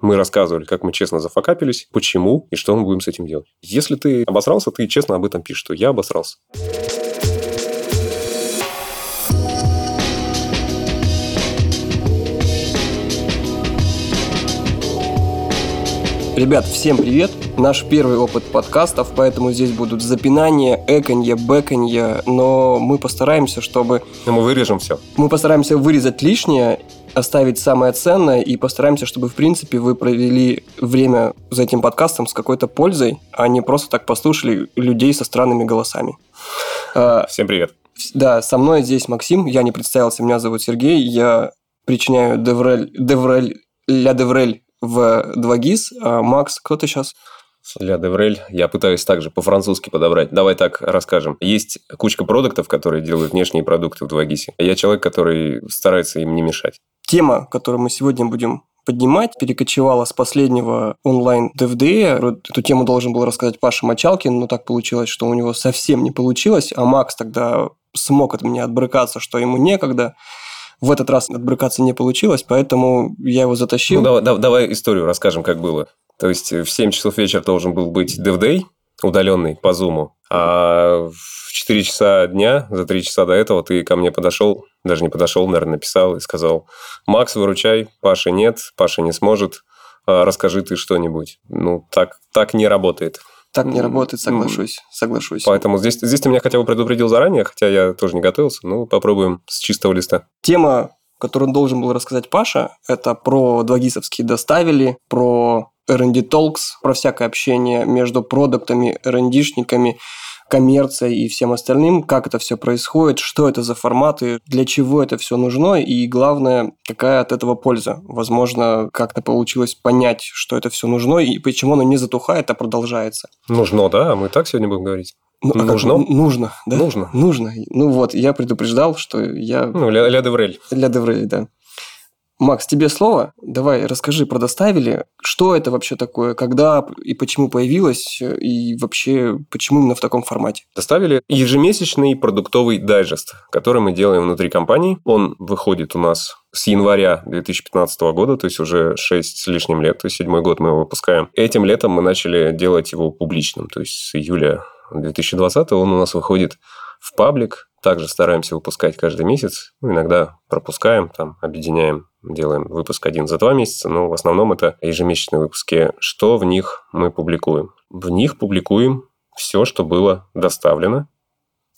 Мы рассказывали, как мы честно зафакапились, почему и что мы будем с этим делать. Если ты обосрался, ты честно об этом пишешь, что я обосрался. Ребят, всем привет! Наш первый опыт подкастов, поэтому здесь будут запинания, эконье, бэконье, но мы постараемся, чтобы... Но мы вырежем все. Мы постараемся вырезать лишнее, оставить самое ценное и постараемся, чтобы, в принципе, вы провели время за этим подкастом с какой-то пользой, а не просто так послушали людей со странными голосами. А, всем привет! Да, со мной здесь Максим, я не представился, меня зовут Сергей, я причиняю DevRel, DevRel, La DevRel в 2GIS. А Макс, кто ты сейчас? La DevRel. Я пытаюсь также по-французски подобрать. Давай так расскажем. Есть кучка продуктов, которые делают внешние продукты в 2GIS. Я человек, который старается им не мешать. Тема, которую мы сегодня будем поднимать, перекочевала с последнего онлайн DevDay. Эту тему должен был рассказать Паша Мочалкин, но так получилось, что у него совсем не получилось, а Макс тогда смог от меня отбрыкаться, что ему некогда. В этот раз отбрыкаться не получилось, поэтому я его затащил. Ну, давай, давай историю расскажем, как было. То есть, в 7 часов вечера должен был быть DevDay, удаленный по Zoom, а в 4 часа дня, за 3 часа до этого, ты ко мне подошел, даже не подошел, наверное, написал и сказал, Макс, выручай, Паши нет, Паша не сможет, а расскажи ты что-нибудь. Ну, так, так не работает. Так не работает, соглашусь, соглашусь. Поэтому здесь, здесь ты меня хотя бы предупредил заранее, хотя я тоже не готовился. Ну, попробуем с чистого листа. Тема, которую должен был рассказать Паша, это про двагисовские доставили, про R&D Talks, про всякое общение между продуктами, R&D-шниками, коммерцией и всем остальным, как это все происходит, что это за форматы, для чего это все нужно и, главное, какая от этого польза. Возможно, как-то получилось понять, что это все нужно и почему оно не затухает, а продолжается. Нужно, да? Мы так сегодня будем говорить. Ну, а нужно? нужно, да? Нужно. Нужно. Ну вот, я предупреждал, что я... Ну, ля, ля Деврель. Ля Деврель, да. Макс, тебе слово. Давай, расскажи про доставили. Что это вообще такое? Когда и почему появилось? И вообще, почему именно в таком формате? Доставили ежемесячный продуктовый дайджест, который мы делаем внутри компании. Он выходит у нас с января 2015 года, то есть уже 6 с лишним лет, то есть седьмой год мы его выпускаем. Этим летом мы начали делать его публичным, то есть с июля 2020 он у нас выходит в паблик, также стараемся выпускать каждый месяц. Ну, иногда пропускаем, там, объединяем, делаем выпуск один за два месяца, но в основном это ежемесячные выпуски. Что в них мы публикуем? В них публикуем все, что было доставлено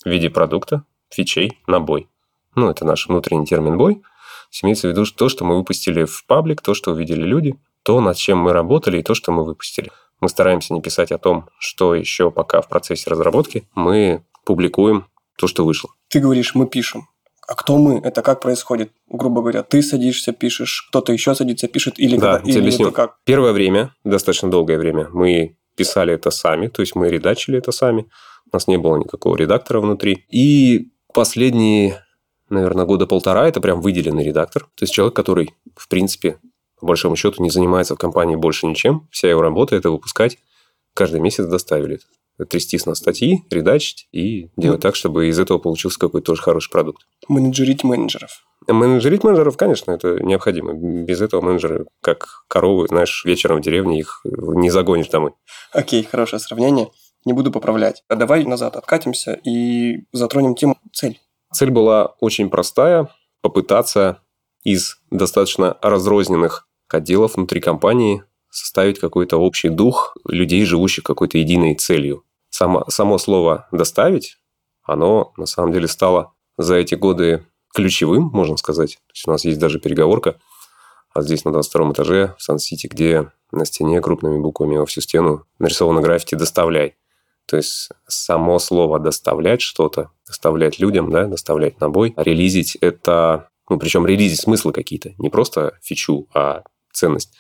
в виде продукта, фичей на бой. Ну, это наш внутренний термин бой. Имеется в виду то, что мы выпустили в паблик, то, что увидели люди, то, над чем мы работали и то, что мы выпустили. Мы стараемся не писать о том, что еще пока в процессе разработки. Мы публикуем то, что вышло. Ты говоришь, мы пишем. А кто мы? Это как происходит? Грубо говоря, ты садишься, пишешь, кто-то еще садится, пишет, или, да, когда, или объясню. это как? Первое время, достаточно долгое время, мы писали это сами, то есть мы редачили это сами. У нас не было никакого редактора внутри. И последние, наверное, года полтора это прям выделенный редактор. То есть человек, который, в принципе, по большому счету, не занимается в компании больше ничем. Вся его работа – это выпускать. Каждый месяц доставили трястись на статьи, редачить и делать mm. так, чтобы из этого получился какой-то тоже хороший продукт. Менеджерить менеджеров. Менеджерить менеджеров, конечно, это необходимо. Без этого менеджеры, как коровы, знаешь, вечером в деревне их не загонишь домой. Окей, хорошее сравнение. Не буду поправлять. А давай назад откатимся и затронем тему цель. Цель была очень простая. Попытаться из достаточно разрозненных отделов внутри компании составить какой-то общий дух людей, живущих какой-то единой целью. Само, само слово «доставить», оно на самом деле стало за эти годы ключевым, можно сказать. То есть у нас есть даже переговорка а здесь на 22 этаже в Сан-Сити, где на стене крупными буквами во всю стену нарисовано граффити «Доставляй». То есть само слово «доставлять что-то», доставлять людям, да, доставлять на бой, релизить – это... Ну, причем релизить смыслы какие-то. Не просто фичу, а ценность.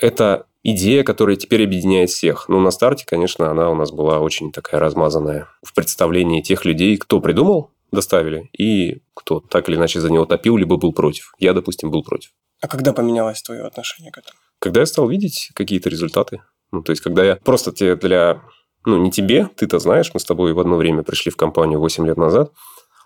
Это идея, которая теперь объединяет всех. Но на старте, конечно, она у нас была очень такая размазанная в представлении тех людей, кто придумал, доставили, и кто так или иначе за него топил, либо был против. Я, допустим, был против. А когда поменялось твое отношение к этому? Когда я стал видеть какие-то результаты. Ну, то есть, когда я просто тебе для... Ну, не тебе, ты-то знаешь, мы с тобой в одно время пришли в компанию 8 лет назад.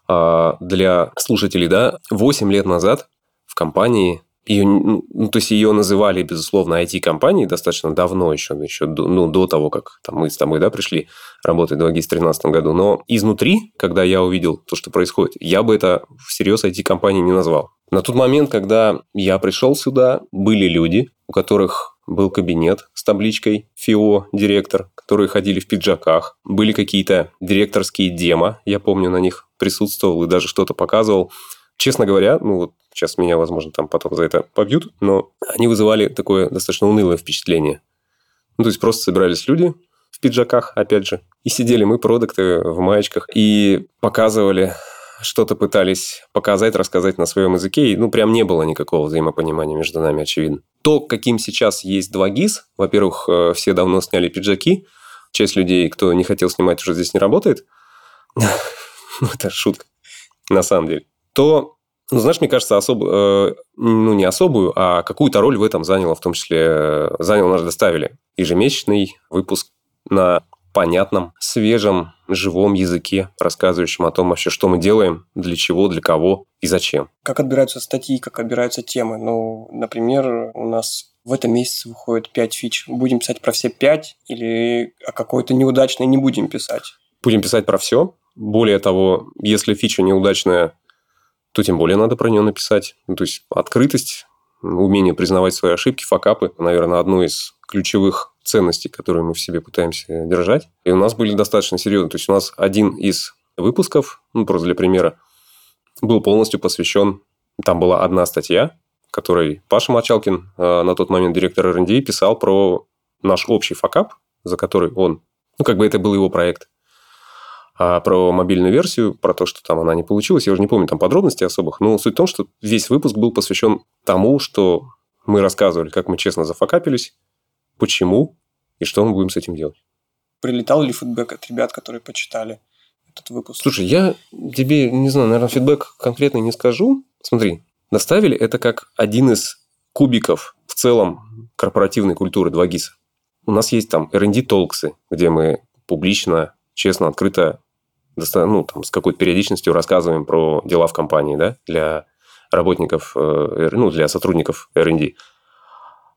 А для слушателей, да, 8 лет назад в компании ее, ну, ну, то есть ее называли, безусловно, IT-компанией достаточно давно еще, еще до, ну, до того, как там, мы с тобой да, пришли работать в 2013 году. Но изнутри, когда я увидел то, что происходит, я бы это всерьез IT-компанией не назвал. На тот момент, когда я пришел сюда, были люди, у которых был кабинет с табличкой ФИО, директор, которые ходили в пиджаках. Были какие-то директорские демо, я помню, на них присутствовал и даже что-то показывал. Честно говоря, ну вот сейчас меня, возможно, там потом за это побьют, но они вызывали такое достаточно унылое впечатление. Ну, то есть просто собирались люди в пиджаках, опять же, и сидели мы, продукты, в маечках, и показывали что-то пытались показать, рассказать на своем языке, и ну прям не было никакого взаимопонимания между нами, очевидно. То, каким сейчас есть 2GIS, во-первых, э, все давно сняли пиджаки, часть людей, кто не хотел снимать, уже здесь не работает. Ну, это шутка, на самом деле. То, ну, знаешь, мне кажется, особо, э, ну, не особую, а какую-то роль в этом заняло, в том числе, э, занял наш доставили. Ежемесячный выпуск на понятном, свежем, живом языке, рассказывающем о том вообще, что мы делаем, для чего, для кого и зачем. Как отбираются статьи, как отбираются темы. Ну, например, у нас в этом месяце выходит 5 фич. Будем писать про все 5 или о какой-то неудачной не будем писать? Будем писать про все. Более того, если фича неудачная, то тем более надо про нее написать. Ну, то есть открытость, умение признавать свои ошибки, факапы, наверное, одно из ключевых ценностей, которые мы в себе пытаемся держать. И у нас были достаточно серьезные. То есть у нас один из выпусков, ну, просто для примера, был полностью посвящен... Там была одна статья, которой Паша Мачалкин, э, на тот момент директор R&D, писал про наш общий факап, за который он... Ну, как бы это был его проект. А про мобильную версию, про то, что там она не получилась, я уже не помню там подробностей особых, но суть в том, что весь выпуск был посвящен тому, что мы рассказывали, как мы честно зафакапились, почему и что мы будем с этим делать. Прилетал ли фидбэк от ребят, которые почитали этот выпуск? Слушай, я тебе, не знаю, наверное, фидбэк конкретно не скажу. Смотри, наставили это как один из кубиков в целом корпоративной культуры 2GIS. У нас есть там R&D толксы, где мы публично, честно, открыто, ну, там, с какой-то периодичностью рассказываем про дела в компании, да, для работников, э, ну, для сотрудников R&D.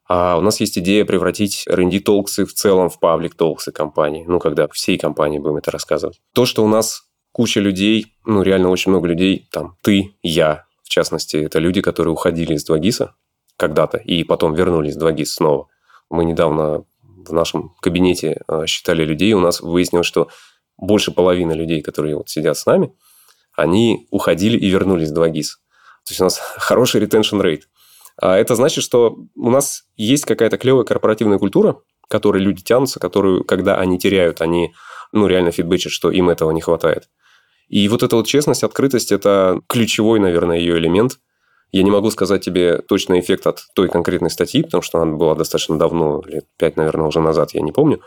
А у нас есть идея превратить R&D толксы в целом в паблик толксы компании. Ну, когда всей компании будем это рассказывать. То, что у нас куча людей, ну, реально очень много людей, там, ты, я, в частности, это люди, которые уходили из 2GIS когда-то и потом вернулись в 2GIS снова. Мы недавно в нашем кабинете а, считали людей, у нас выяснилось, что больше половины людей, которые вот сидят с нами, они уходили и вернулись в 2GIS. То есть у нас хороший retention rate. А это значит, что у нас есть какая-то клевая корпоративная культура, которой люди тянутся, которую, когда они теряют, они ну, реально фидбэчат, что им этого не хватает. И вот эта вот честность, открытость – это ключевой, наверное, ее элемент. Я не могу сказать тебе точный эффект от той конкретной статьи, потому что она была достаточно давно, лет пять, наверное, уже назад, я не помню.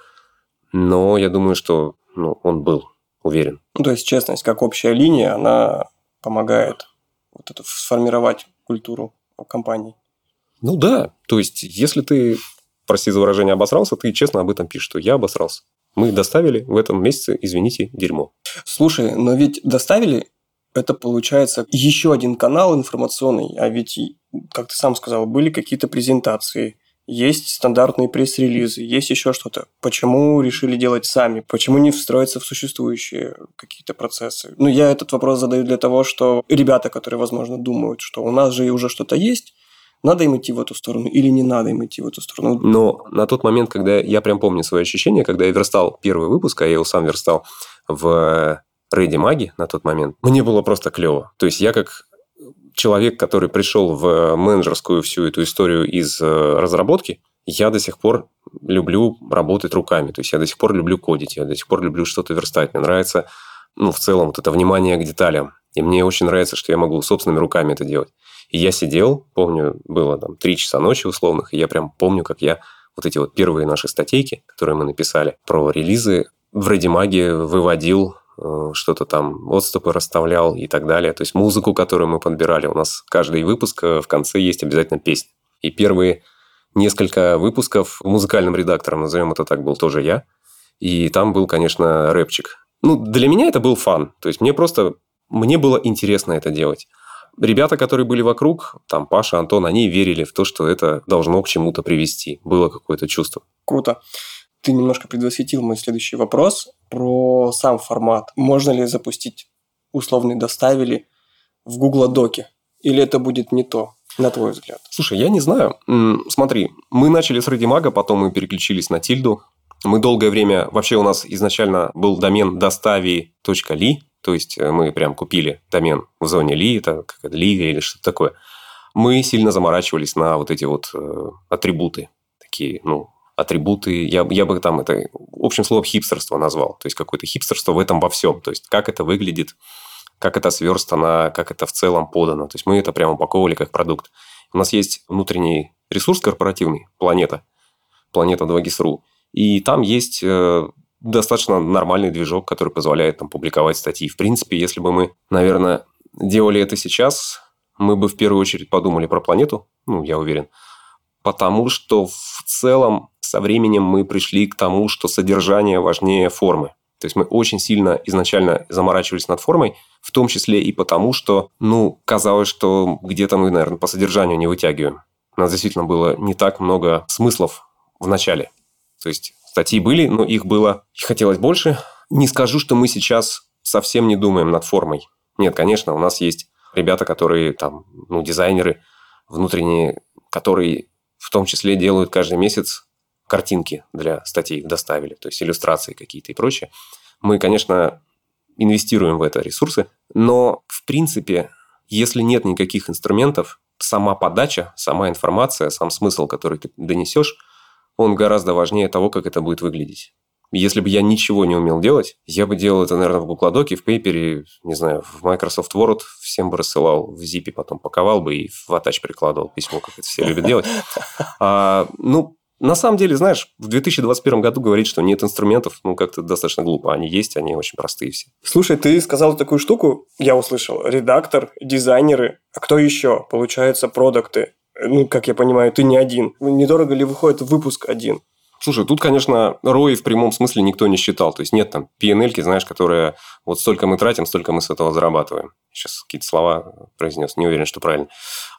Но я думаю, что ну, он был, уверен. Ну, то есть честность как общая линия, она помогает вот это сформировать культуру компании. Ну да, то есть, если ты, прости за выражение, обосрался, ты честно об этом пишешь, что я обосрался. Мы доставили в этом месяце, извините, дерьмо. Слушай, но ведь доставили, это получается еще один канал информационный, а ведь, как ты сам сказал, были какие-то презентации, есть стандартные пресс-релизы, есть еще что-то. Почему решили делать сами? Почему не встроиться в существующие какие-то процессы? Ну, я этот вопрос задаю для того, что ребята, которые, возможно, думают, что у нас же уже что-то есть, надо им идти в эту сторону или не надо им идти в эту сторону. Но на тот момент, когда я прям помню свои ощущения, когда я верстал первый выпуск, а я его сам верстал в Ready Маги на тот момент, мне было просто клево. То есть я как человек, который пришел в менеджерскую всю эту историю из э, разработки, я до сих пор люблю работать руками. То есть я до сих пор люблю кодить, я до сих пор люблю что-то верстать. Мне нравится, ну, в целом, вот это внимание к деталям. И мне очень нравится, что я могу собственными руками это делать. И я сидел, помню, было там три часа ночи условных, и я прям помню, как я вот эти вот первые наши статейки, которые мы написали про релизы, в Редимаге выводил э, что-то там, отступы расставлял и так далее. То есть музыку, которую мы подбирали. У нас каждый выпуск э, в конце есть обязательно песня. И первые несколько выпусков музыкальным редактором, назовем это так, был тоже я. И там был, конечно, рэпчик. Ну, для меня это был фан. То есть мне просто... Мне было интересно это делать ребята, которые были вокруг, там Паша, Антон, они верили в то, что это должно к чему-то привести. Было какое-то чувство. Круто. Ты немножко предвосхитил мой следующий вопрос про сам формат. Можно ли запустить условный доставили в Google Доке? Или это будет не то, на твой взгляд? Слушай, я не знаю. Смотри, мы начали с Редимага, потом мы переключились на Тильду. Мы долгое время... Вообще у нас изначально был домен достави.ли, то есть э, мы прям купили домен в зоне Ли, это как Лига или что-то такое. Мы сильно заморачивались на вот эти вот э, атрибуты. Такие, ну, атрибуты, я, я бы там это общим словом хипстерство назвал. То есть, какое-то хипстерство в этом во всем. То есть, как это выглядит, как это сверстано, как это в целом подано. То есть, мы это прямо упаковывали как продукт. У нас есть внутренний ресурс корпоративный, планета, планета 2GIS.ru. И там есть э, достаточно нормальный движок, который позволяет там публиковать статьи. В принципе, если бы мы, наверное, делали это сейчас, мы бы в первую очередь подумали про планету, ну, я уверен, потому что в целом со временем мы пришли к тому, что содержание важнее формы. То есть мы очень сильно изначально заморачивались над формой, в том числе и потому, что, ну, казалось, что где-то мы, наверное, по содержанию не вытягиваем. У нас действительно было не так много смыслов в начале. То есть статьи были, но их было, их хотелось больше. Не скажу, что мы сейчас совсем не думаем над формой. Нет, конечно, у нас есть ребята, которые там, ну, дизайнеры внутренние, которые в том числе делают каждый месяц картинки для статей доставили, то есть иллюстрации какие-то и прочее. Мы, конечно, инвестируем в это ресурсы, но, в принципе, если нет никаких инструментов, сама подача, сама информация, сам смысл, который ты донесешь, он гораздо важнее того, как это будет выглядеть. Если бы я ничего не умел делать, я бы делал это, наверное, в Google Доке, в Paper, не знаю, в Microsoft Word, всем бы рассылал, в Zip потом паковал бы и в Attach прикладывал письмо, как это все любят делать. А, ну, на самом деле, знаешь, в 2021 году говорить, что нет инструментов, ну, как-то достаточно глупо. Они есть, они очень простые все. Слушай, ты сказал такую штуку, я услышал. Редактор, дизайнеры, а кто еще? Получается, продукты ну, как я понимаю, ты не один. Недорого ли выходит выпуск один? Слушай, тут, конечно, ROI в прямом смысле никто не считал. То есть, нет там PNL, знаешь, которые вот столько мы тратим, столько мы с этого зарабатываем. Сейчас какие-то слова произнес, не уверен, что правильно.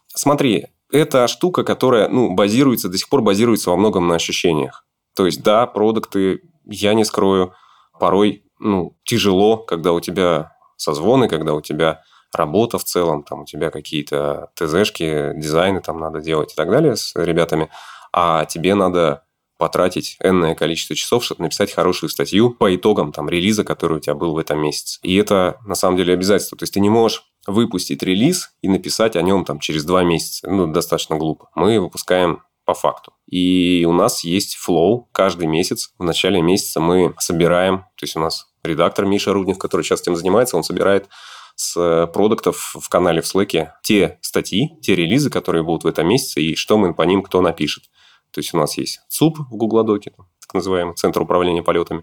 Смотри, это штука, которая, ну, базируется, до сих пор базируется во многом на ощущениях. То есть, да, продукты, я не скрою, порой, ну, тяжело, когда у тебя созвоны, когда у тебя работа в целом, там у тебя какие-то ТЗшки, дизайны там надо делать и так далее с ребятами, а тебе надо потратить энное количество часов, чтобы написать хорошую статью по итогам там релиза, который у тебя был в этом месяце. И это на самом деле обязательство. То есть ты не можешь выпустить релиз и написать о нем там через два месяца. Ну, достаточно глупо. Мы выпускаем по факту. И у нас есть флоу каждый месяц. В начале месяца мы собираем, то есть у нас редактор Миша Руднев, который сейчас этим занимается, он собирает с э, продуктов в канале в Slack те статьи, те релизы, которые будут в этом месяце, и что мы по ним кто напишет. То есть у нас есть ЦУП в Google Доке, так называемый Центр управления полетами,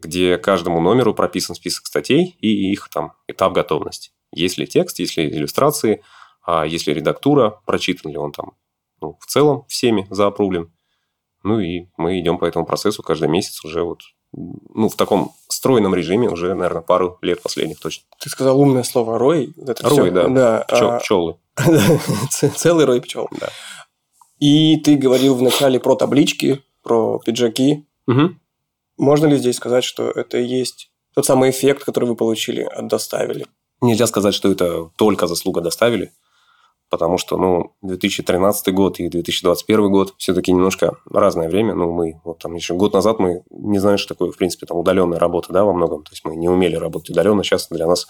где каждому номеру прописан список статей и их там этап готовности. Есть ли текст, есть ли иллюстрации, а есть ли редактура, прочитан ли он там ну, в целом всеми заапрувлен. Ну и мы идем по этому процессу каждый месяц уже вот ну, в таком стройном режиме уже, наверное, пару лет последних точно. Ты сказал умное слово «рой». Это рой, все, да. да Пчел, а... Пчелы. Целый рой пчел. Да. И ты говорил вначале про таблички, про пиджаки. Угу. Можно ли здесь сказать, что это и есть тот самый эффект, который вы получили от доставили? Нельзя сказать, что это только заслуга доставили потому что, ну, 2013 год и 2021 год все-таки немножко разное время. Ну, мы вот там еще год назад мы не знаем, что такое, в принципе, там удаленная работа, да, во многом. То есть мы не умели работать удаленно. Сейчас для нас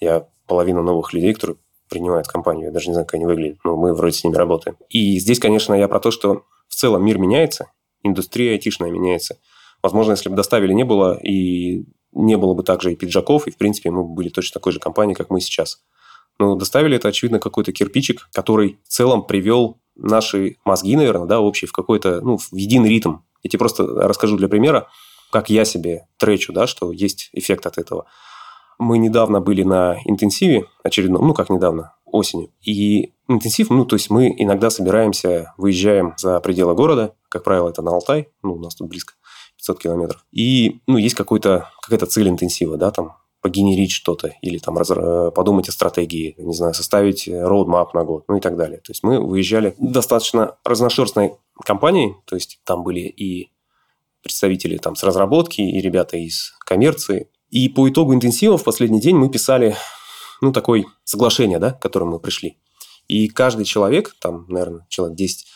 я половина новых людей, которые принимают компанию, я даже не знаю, как они выглядят, но мы вроде с ними работаем. И здесь, конечно, я про то, что в целом мир меняется, индустрия айтишная меняется. Возможно, если бы доставили не было, и не было бы также и пиджаков, и, в принципе, мы были точно такой же компанией, как мы сейчас. Ну, доставили это, очевидно, какой-то кирпичик, который в целом привел наши мозги, наверное, да, общие в какой-то, ну, в единый ритм. Я тебе просто расскажу для примера, как я себе тречу, да, что есть эффект от этого. Мы недавно были на интенсиве очередном, ну, как недавно, осенью. И интенсив, ну, то есть мы иногда собираемся, выезжаем за пределы города, как правило, это на Алтай, ну, у нас тут близко, 500 километров. И, ну, есть какой-то, какая-то цель интенсива, да, там, погенерить что-то или там раз, подумать о стратегии, не знаю, составить роудмап на год, ну и так далее. То есть мы выезжали достаточно разношерстной компанией, то есть там были и представители там с разработки, и ребята из коммерции. И по итогу интенсива в последний день мы писали, ну, такое соглашение, да, к которому мы пришли. И каждый человек, там, наверное, человек 10,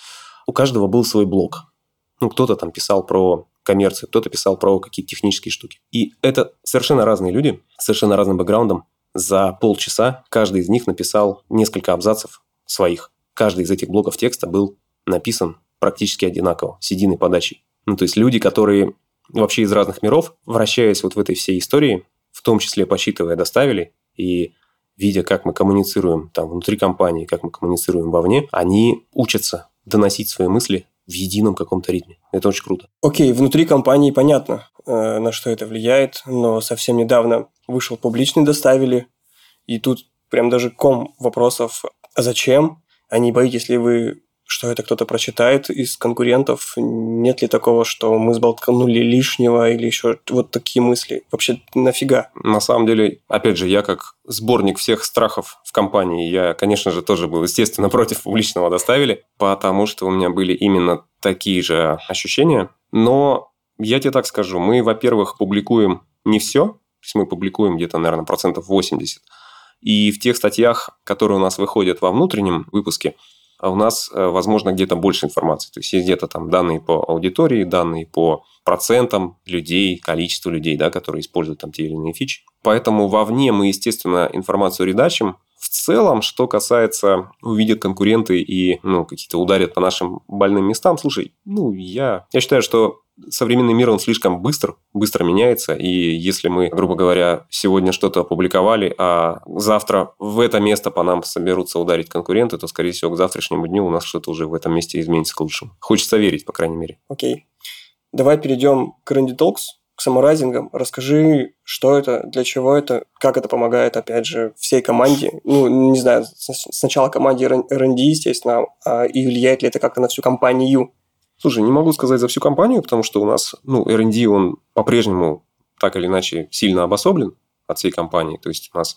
у каждого был свой блог. Ну, кто-то там писал про коммерцию, кто-то писал про какие-то технические штуки. И это совершенно разные люди, совершенно разным бэкграундом. За полчаса каждый из них написал несколько абзацев своих. Каждый из этих блоков текста был написан практически одинаково, с единой подачей. Ну, то есть люди, которые вообще из разных миров, вращаясь вот в этой всей истории, в том числе посчитывая, доставили, и видя, как мы коммуницируем там внутри компании, как мы коммуницируем вовне, они учатся доносить свои мысли в едином каком-то ритме. Это очень круто. Окей, внутри компании понятно, э, на что это влияет, но совсем недавно вышел публичный доставили, и тут прям даже ком вопросов, а зачем? А не боитесь ли вы что это кто-то прочитает из конкурентов? Нет ли такого, что мы сболтканули лишнего или еще вот такие мысли? Вообще нафига? На самом деле, опять же, я как сборник всех страхов в компании, я, конечно же, тоже был, естественно, против публичного доставили, потому что у меня были именно такие же ощущения. Но я тебе так скажу, мы, во-первых, публикуем не все, то есть мы публикуем где-то, наверное, процентов 80. И в тех статьях, которые у нас выходят во внутреннем выпуске, у нас, э, возможно, где-то больше информации. То есть есть где-то там данные по аудитории, данные по процентам людей, количеству людей, да, которые используют там те или иные фичи. Поэтому вовне мы, естественно, информацию редачим. В целом, что касается увидят конкуренты и ну, какие-то ударят по нашим больным местам, слушай, ну, я, я считаю, что современный мир, он слишком быстр, быстро меняется, и если мы, грубо говоря, сегодня что-то опубликовали, а завтра в это место по нам соберутся ударить конкуренты, то, скорее всего, к завтрашнему дню у нас что-то уже в этом месте изменится к лучшему. Хочется верить, по крайней мере. Окей. Давай перейдем к Randy Talks, к саморайзингам. Расскажи, что это, для чего это, как это помогает, опять же, всей команде. Ну, не знаю, сначала команде R&D, естественно, а, и влияет ли это как-то на всю компанию? Слушай, не могу сказать за всю компанию, потому что у нас, ну, R&D, он по-прежнему так или иначе сильно обособлен от всей компании. То есть у нас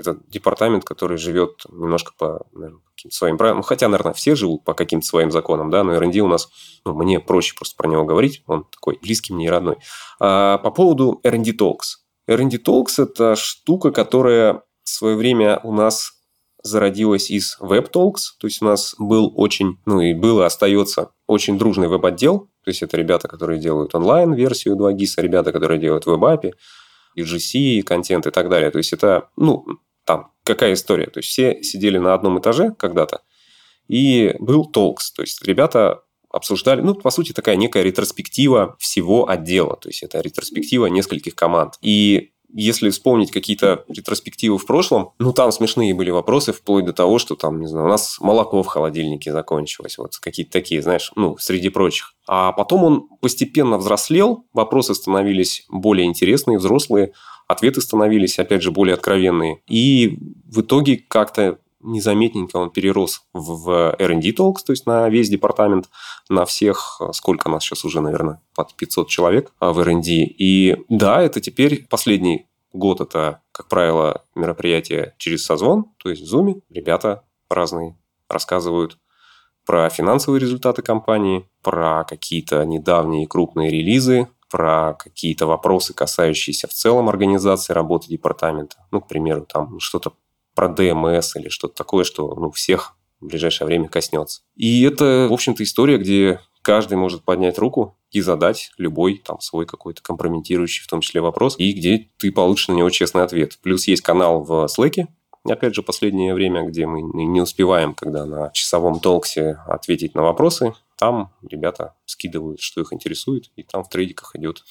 это департамент, который живет немножко по наверное, каким-то своим правилам. Ну, хотя, наверное, все живут по каким-то своим законам, да, но R&D у нас, ну, мне проще просто про него говорить, он такой близкий мне и родной. А по поводу R&D Talks. R&D Talks – это штука, которая в свое время у нас зародилась из WebTalks, то есть у нас был очень, ну и было, остается очень дружный веб-отдел, то есть это ребята, которые делают онлайн-версию 2GIS, ребята, которые делают веб-API, UGC, контент и так далее. То есть это, ну, там, какая история? То есть все сидели на одном этаже когда-то, и был Talks, то есть ребята обсуждали, ну, по сути, такая некая ретроспектива всего отдела, то есть это ретроспектива нескольких команд. И если вспомнить какие-то ретроспективы в прошлом, ну, там смешные были вопросы, вплоть до того, что там, не знаю, у нас молоко в холодильнике закончилось, вот какие-то такие, знаешь, ну, среди прочих. А потом он постепенно взрослел, вопросы становились более интересные, взрослые, ответы становились, опять же, более откровенные. И в итоге как-то незаметненько он перерос в R&D Talks, то есть на весь департамент, на всех, сколько нас сейчас уже, наверное, под 500 человек в R&D. И да, это теперь последний год, это, как правило, мероприятие через созвон, то есть в Zoom. Ребята разные рассказывают про финансовые результаты компании, про какие-то недавние крупные релизы, про какие-то вопросы, касающиеся в целом организации работы департамента. Ну, к примеру, там что-то про ДМС или что-то такое, что ну, всех в ближайшее время коснется. И это, в общем-то, история, где каждый может поднять руку и задать любой там свой какой-то компрометирующий, в том числе, вопрос, и где ты получишь на него честный ответ. Плюс есть канал в Slack, опять же, последнее время, где мы не успеваем, когда на часовом толксе ответить на вопросы, там ребята скидывают, что их интересует, и там в трейдиках идет,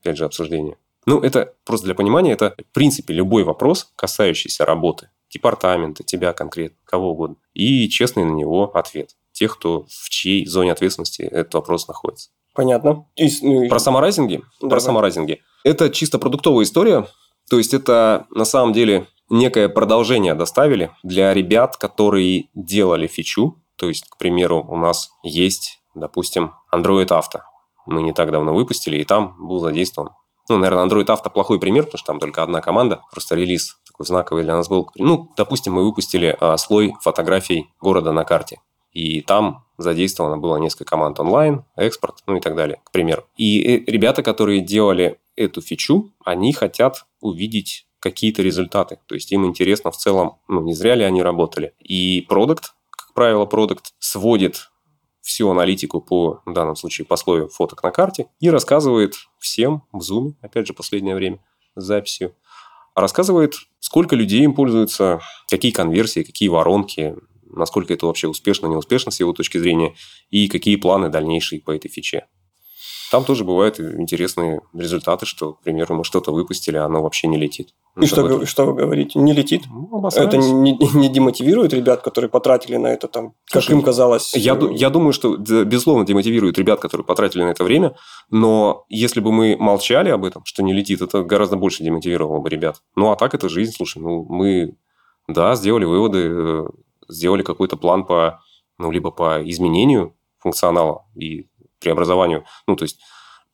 опять же, обсуждение. Ну, это просто для понимания, это, в принципе, любой вопрос, касающийся работы, департамента, тебя конкретно, кого угодно, и честный на него ответ. Тех, кто в чьей зоне ответственности этот вопрос находится. Понятно. И, ну, Про саморайзинги? Давай. Про саморайзинги. Это чисто продуктовая история. То есть, это на самом деле некое продолжение доставили для ребят, которые делали фичу. То есть, к примеру, у нас есть, допустим, Android Auto. Мы не так давно выпустили, и там был задействован Ну, наверное, Android Auto плохой пример, потому что там только одна команда, просто релиз такой знаковый для нас был. Ну, допустим, мы выпустили а, слой фотографий города на карте. И там задействовано было несколько команд онлайн, экспорт, ну и так далее, к примеру. И э, ребята, которые делали эту фичу, они хотят увидеть какие-то результаты. То есть им интересно в целом, ну, не зря ли они работали. И продукт, правило, продукт сводит всю аналитику по, в данном случае, по слою фоток на карте и рассказывает всем в Zoom, опять же, последнее время, с записью, рассказывает, сколько людей им пользуются, какие конверсии, какие воронки, насколько это вообще успешно, неуспешно с его точки зрения, и какие планы дальнейшие по этой фиче. Там тоже бывают интересные результаты, что, к примеру, мы что-то выпустили, а оно вообще не летит. И что, вы, что вы говорите? Не летит? Ну, это не, не демотивирует ребят, которые потратили на это там, как Слушай, им казалось? Я, э, я думаю, что, безусловно, демотивирует ребят, которые потратили на это время, но если бы мы молчали об этом, что не летит, это гораздо больше демотивировало бы ребят. Ну, а так это жизнь, слушай, ну, мы, да, сделали выводы, э, сделали какой-то план по, ну, либо по изменению функционала и преобразованию. Ну, то есть,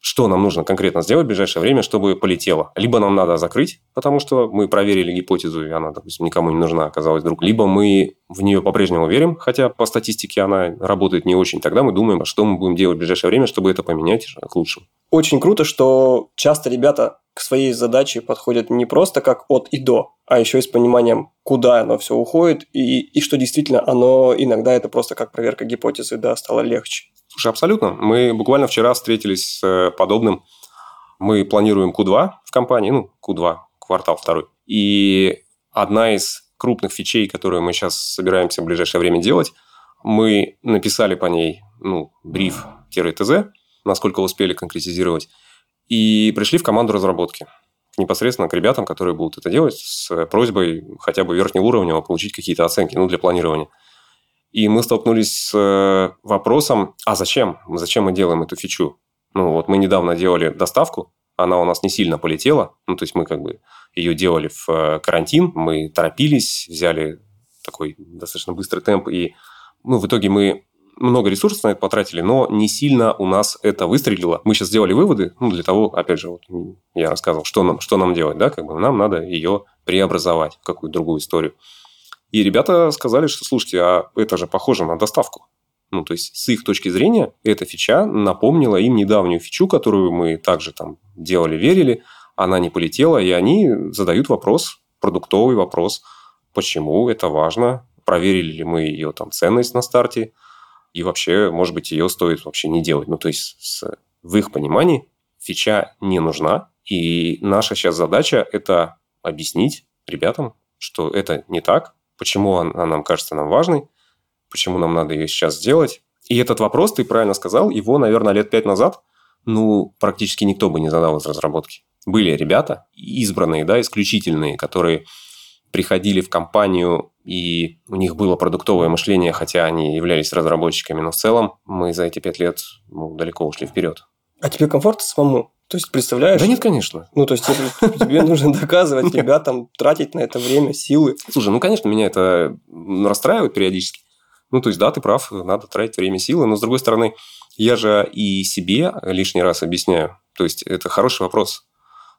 что нам нужно конкретно сделать в ближайшее время, чтобы полетело. Либо нам надо закрыть, потому что мы проверили гипотезу, и она, допустим, никому не нужна оказалась вдруг. Либо мы в нее по-прежнему верим, хотя по статистике она работает не очень. Тогда мы думаем, а что мы будем делать в ближайшее время, чтобы это поменять к лучшему. Очень круто, что часто ребята к своей задаче подходят не просто как от и до, а еще и с пониманием, куда оно все уходит, и, и что действительно оно иногда это просто как проверка гипотезы, да, стало легче. Слушай, абсолютно. Мы буквально вчера встретились с э, подобным. Мы планируем Q2 в компании, ну, Q2, квартал второй. И одна из крупных фичей, которую мы сейчас собираемся в ближайшее время делать, мы написали по ней, ну, бриф-ТЗ, насколько успели конкретизировать, и пришли в команду разработки непосредственно к ребятам, которые будут это делать, с просьбой хотя бы верхнего уровня получить какие-то оценки, ну, для планирования. И мы столкнулись с э, вопросом, а зачем? Зачем мы делаем эту фичу? Ну, вот мы недавно делали доставку, она у нас не сильно полетела, ну, то есть мы как бы ее делали в э, карантин, мы торопились, взяли такой достаточно быстрый темп, и ну, в итоге мы много ресурсов на это потратили, но не сильно у нас это выстрелило. Мы сейчас сделали выводы, ну, для того, опять же, вот я рассказывал, что нам, что нам делать, да, как бы нам надо ее преобразовать в какую-то другую историю. И ребята сказали, что, слушайте, а это же похоже на доставку. Ну, то есть, с их точки зрения, эта фича напомнила им недавнюю фичу, которую мы также там делали, верили. Она не полетела, и они задают вопрос, продуктовый вопрос, почему это важно, проверили ли мы ее там ценность на старте, и вообще, может быть, ее стоит вообще не делать. Ну, то есть, с, в их понимании фича не нужна, и наша сейчас задача – это объяснить ребятам, что это не так, почему она нам кажется нам важной, почему нам надо ее сейчас сделать. И этот вопрос, ты правильно сказал, его, наверное, лет пять назад, ну, практически никто бы не задал из разработки. Были ребята, избранные, да, исключительные, которые приходили в компанию, и у них было продуктовое мышление, хотя они являлись разработчиками, но в целом мы за эти пять лет ну, далеко ушли вперед. А тебе комфортно самому? То есть, представляешь? Да нет, конечно. Ну, то есть, тебе нужно доказывать ребятам, тратить на это время, силы. Слушай, ну, конечно, меня это расстраивает периодически. Ну, то есть, да, ты прав, надо тратить время, силы, но, с другой стороны, я же и себе лишний раз объясняю. То есть, это хороший вопрос.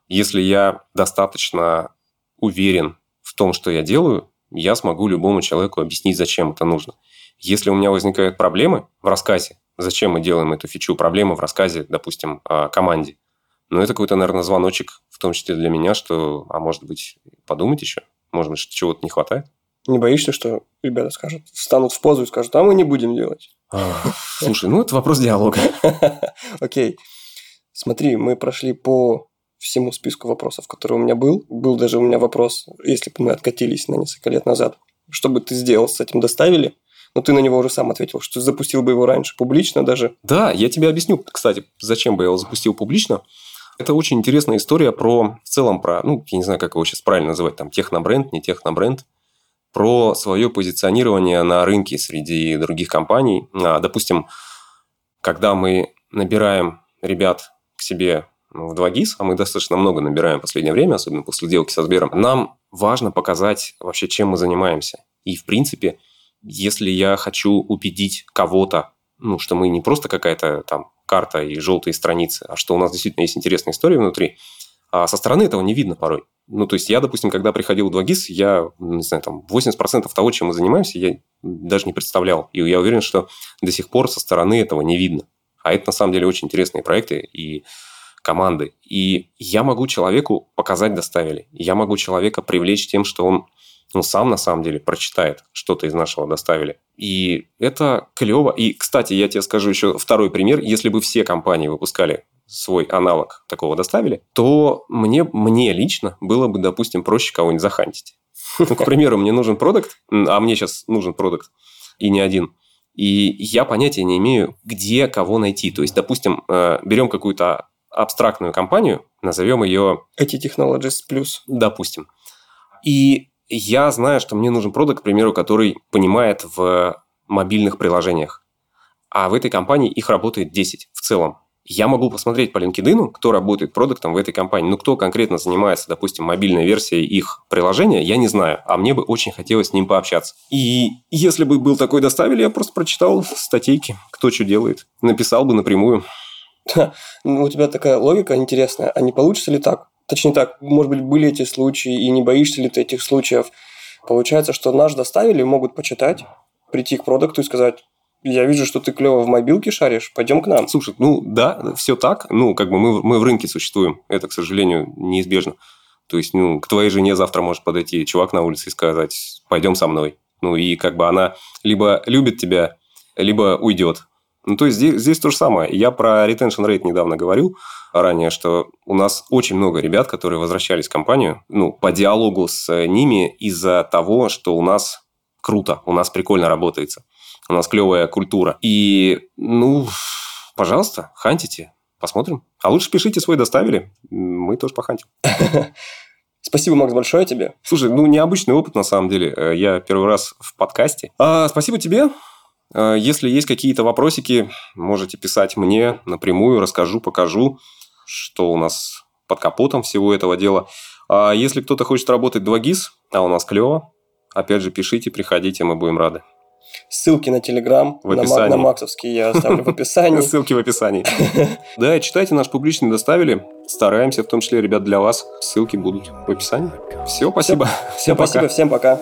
Если я достаточно уверен в том, что я делаю, я смогу любому человеку объяснить, зачем это нужно. Если у меня возникают проблемы в рассказе, зачем мы делаем эту фичу, проблемы в рассказе, допустим, о команде, ну, это какой-то, наверное, звоночек, в том числе для меня, что, а может быть, подумать еще? Может быть, чего-то не хватает? Не боишься, что ребята скажут, встанут в позу и скажут, а мы не будем делать? Слушай, ну, это вопрос диалога. Окей. Смотри, мы прошли по всему списку вопросов, который у меня был. Был даже у меня вопрос, если бы мы откатились на несколько лет назад, что бы ты сделал с этим доставили? Но ты на него уже сам ответил, что запустил бы его раньше публично даже. Да, я тебе объясню, кстати, зачем бы я его запустил публично. Это очень интересная история про, в целом, про, ну, я не знаю, как его сейчас правильно называть, там, технобренд, не технобренд, про свое позиционирование на рынке среди других компаний. А, допустим, когда мы набираем ребят к себе в 2GIS, а мы достаточно много набираем в последнее время, особенно после сделки со Сбером, нам важно показать вообще, чем мы занимаемся. И, в принципе, если я хочу убедить кого-то, ну, что мы не просто какая-то там карта и желтые страницы, а что у нас действительно есть интересная история внутри, А со стороны этого не видно порой. Ну, то есть я, допустим, когда приходил в 2GIS, я, не знаю, там 80% того, чем мы занимаемся, я даже не представлял. И я уверен, что до сих пор со стороны этого не видно. А это, на самом деле, очень интересные проекты и команды. И я могу человеку показать доставили. Я могу человека привлечь тем, что он ну, сам на самом деле прочитает что-то из нашего доставили. И это клево. И, кстати, я тебе скажу еще второй пример. Если бы все компании выпускали свой аналог такого доставили, то мне, мне лично было бы, допустим, проще кого-нибудь захантить. Ну, к примеру, мне нужен продукт, а мне сейчас нужен продукт, и не один. И я понятия не имею, где кого найти. То есть, допустим, э, берем какую-то абстрактную компанию, назовем ее... IT Technologies Plus. Допустим. И я знаю, что мне нужен продукт, к примеру, который понимает в мобильных приложениях. А в этой компании их работает 10 в целом. Я могу посмотреть по LinkedIn, кто работает продуктом в этой компании, ну, кто конкретно занимается, допустим, мобильной версией их приложения, я не знаю, а мне бы очень хотелось с ним пообщаться. И если бы был такой доставили, я просто прочитал статейки, кто что делает, написал бы напрямую. Ну, у тебя такая логика интересная, а не получится ли так? Точнее так, может быть, были эти случаи, и не боишься ли ты этих случаев? Получается, что наш доставили могут почитать, прийти к продукту и сказать, я вижу, что ты клево в мобилке шаришь, пойдем к нам. Слушай, ну да, все так. Ну, как бы мы, мы в рынке существуем. Это, к сожалению, неизбежно. То есть, ну, к твоей жене завтра может подойти чувак на улице и сказать, пойдем со мной. Ну, и как бы она либо любит тебя, либо уйдет. Ну, то есть, здесь, здесь то же самое. Я про retention rate недавно говорил ранее, что у нас очень много ребят, которые возвращались в компанию, ну, по диалогу с ними из-за того, что у нас круто, у нас прикольно работается у нас клевая культура. И, ну, пожалуйста, хантите, посмотрим. А лучше пишите свой доставили, мы тоже похантим. Спасибо, Макс, большое тебе. Слушай, ну, необычный опыт, на самом деле. Я первый раз в подкасте. А, спасибо тебе. А, если есть какие-то вопросики, можете писать мне напрямую, расскажу, покажу, что у нас под капотом всего этого дела. А если кто-то хочет работать 2GIS, а у нас клево, опять же, пишите, приходите, мы будем рады. Ссылки на Телеграм, на, на Максовский я оставлю в описании. Ссылки в описании. Да, читайте наш публичный доставили. Стараемся, в том числе, ребят, для вас. Ссылки будут в описании. Все, спасибо. Всем спасибо, всем пока.